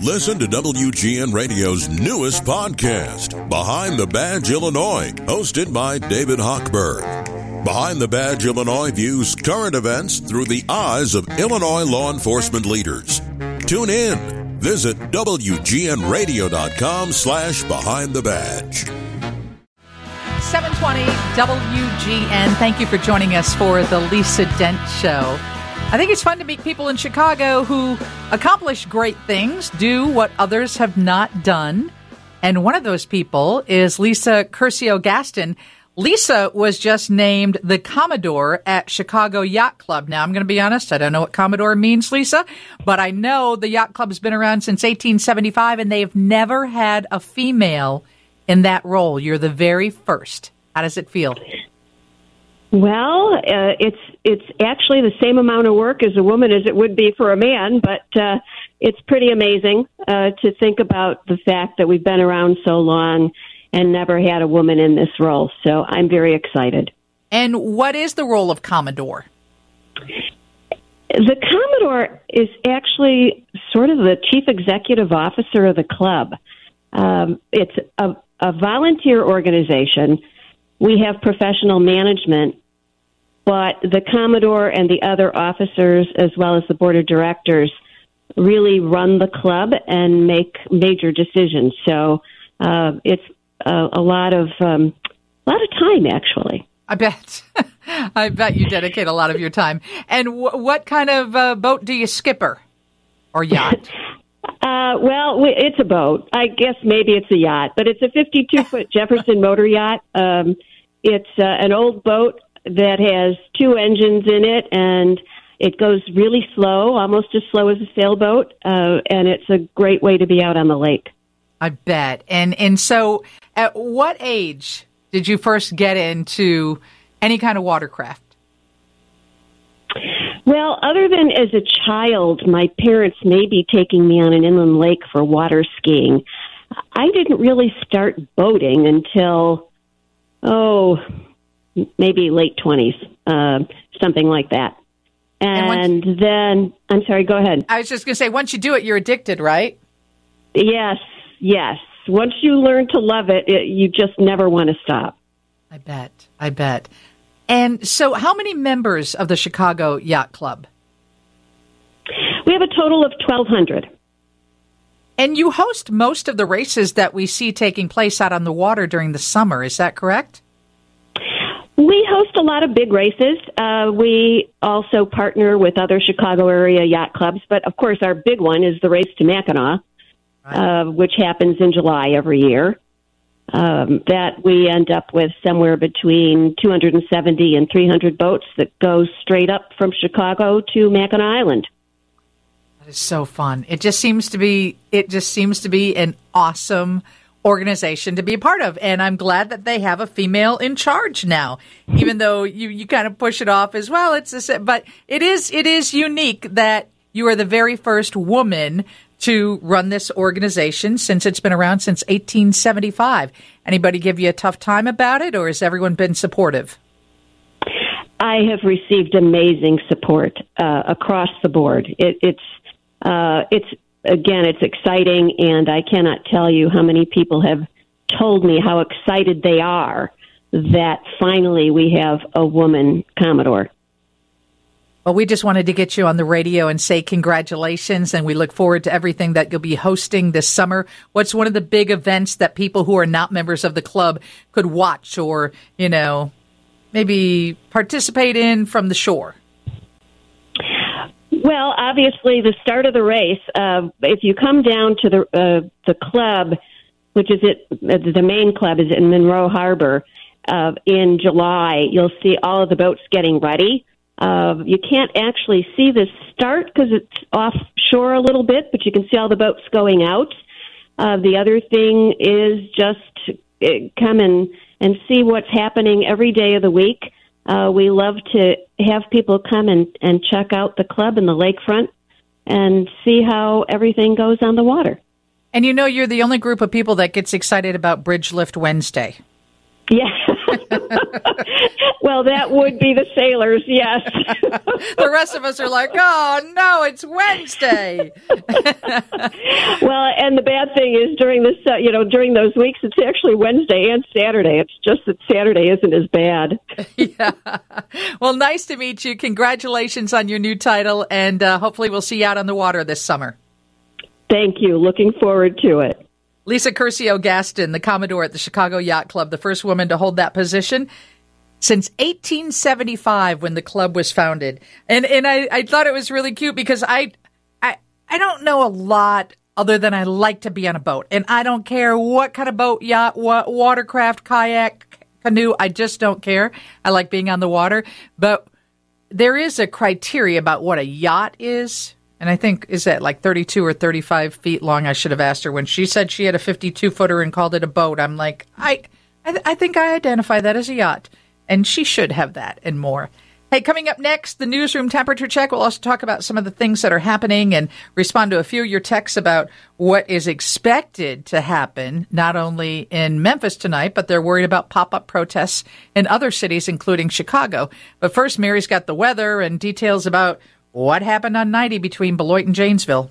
Listen to WGN Radio's newest podcast, Behind the Badge Illinois, hosted by David Hochberg. Behind the Badge Illinois views current events through the eyes of Illinois law enforcement leaders. Tune in. Visit WGNRadio.com slash Behind the Badge. 720 WGN. Thank you for joining us for the Lisa Dent Show. I think it's fun to meet people in Chicago who accomplish great things, do what others have not done. And one of those people is Lisa Curcio Gaston. Lisa was just named the Commodore at Chicago Yacht Club. Now, I'm going to be honest, I don't know what Commodore means, Lisa, but I know the Yacht Club's been around since 1875 and they've never had a female in that role. You're the very first. How does it feel? Well, uh, it's it's actually the same amount of work as a woman as it would be for a man, but uh, it's pretty amazing uh, to think about the fact that we've been around so long and never had a woman in this role. So I'm very excited. And what is the role of Commodore? The Commodore is actually sort of the chief executive officer of the club. Um, it's a, a volunteer organization. We have professional management but the Commodore and the other officers, as well as the board of directors, really run the club and make major decisions. So uh, it's a, a lot of um, a lot of time, actually. I bet. I bet you dedicate a lot of your time. And w- what kind of uh, boat do you skipper or yacht? Uh, well, it's a boat. I guess maybe it's a yacht, but it's a 52 foot Jefferson motor yacht. Um, it's uh, an old boat that has two engines in it and it goes really slow, almost as slow as a sailboat, uh, and it's a great way to be out on the lake. I bet. And and so, at what age did you first get into any kind of watercraft? Well, other than as a child, my parents may be taking me on an inland lake for water skiing. I didn't really start boating until, oh, maybe late 20s, uh, something like that. And, and then, I'm sorry, go ahead. I was just going to say, once you do it, you're addicted, right? Yes, yes. Once you learn to love it, it you just never want to stop. I bet. I bet. And so, how many members of the Chicago Yacht Club? We have a total of 1,200. And you host most of the races that we see taking place out on the water during the summer. Is that correct? We host a lot of big races. Uh, we also partner with other Chicago area yacht clubs, but of course, our big one is the Race to Mackinac, right. uh, which happens in July every year. Um, that we end up with somewhere between 270 and 300 boats that go straight up from Chicago to Mackinac Island. That is so fun. It just seems to be. It just seems to be an awesome organization to be a part of. And I'm glad that they have a female in charge now, even though you, you kind of push it off as well. It's a, but it is, it is unique that you are the very first woman to run this organization since it's been around since 1875. Anybody give you a tough time about it or has everyone been supportive? I have received amazing support uh, across the board. It, it's uh, it's again, it's exciting, and I cannot tell you how many people have told me how excited they are that finally we have a woman Commodore. Well, we just wanted to get you on the radio and say congratulations, and we look forward to everything that you'll be hosting this summer. What's one of the big events that people who are not members of the club could watch or, you know, maybe participate in from the shore? Obviously, the start of the race. Uh, if you come down to the uh, the club, which is it, the main club is in Monroe Harbor. Uh, in July, you'll see all of the boats getting ready. Uh, you can't actually see the start because it's offshore a little bit, but you can see all the boats going out. Uh, the other thing is just uh, come and and see what's happening every day of the week. Uh, we love to have people come and, and check out the club and the lakefront and see how everything goes on the water. And you know, you're the only group of people that gets excited about Bridge Lift Wednesday. Yeah. well, that would be the sailors, yes. the rest of us are like, oh no, it's Wednesday. well, and the bad thing is during this, uh, you know, during those weeks, it's actually Wednesday and Saturday. It's just that Saturday isn't as bad. yeah. Well, nice to meet you. Congratulations on your new title, and uh, hopefully we'll see you out on the water this summer. Thank you. Looking forward to it. Lisa Curcio Gaston, the Commodore at the Chicago Yacht Club, the first woman to hold that position since 1875 when the club was founded. And and I, I thought it was really cute because I, I I don't know a lot other than I like to be on a boat. And I don't care what kind of boat, yacht, watercraft, kayak, canoe, I just don't care. I like being on the water, but there is a criteria about what a yacht is and I think is that like 32 or 35 feet long. I should have asked her when she said she had a 52 footer and called it a boat. I'm like, I, I, I think I identify that as a yacht, and she should have that and more. Hey, coming up next, the newsroom temperature check. We'll also talk about some of the things that are happening and respond to a few of your texts about what is expected to happen, not only in Memphis tonight, but they're worried about pop up protests in other cities, including Chicago. But first, Mary's got the weather and details about what happened on 90 between Beloit and Janesville?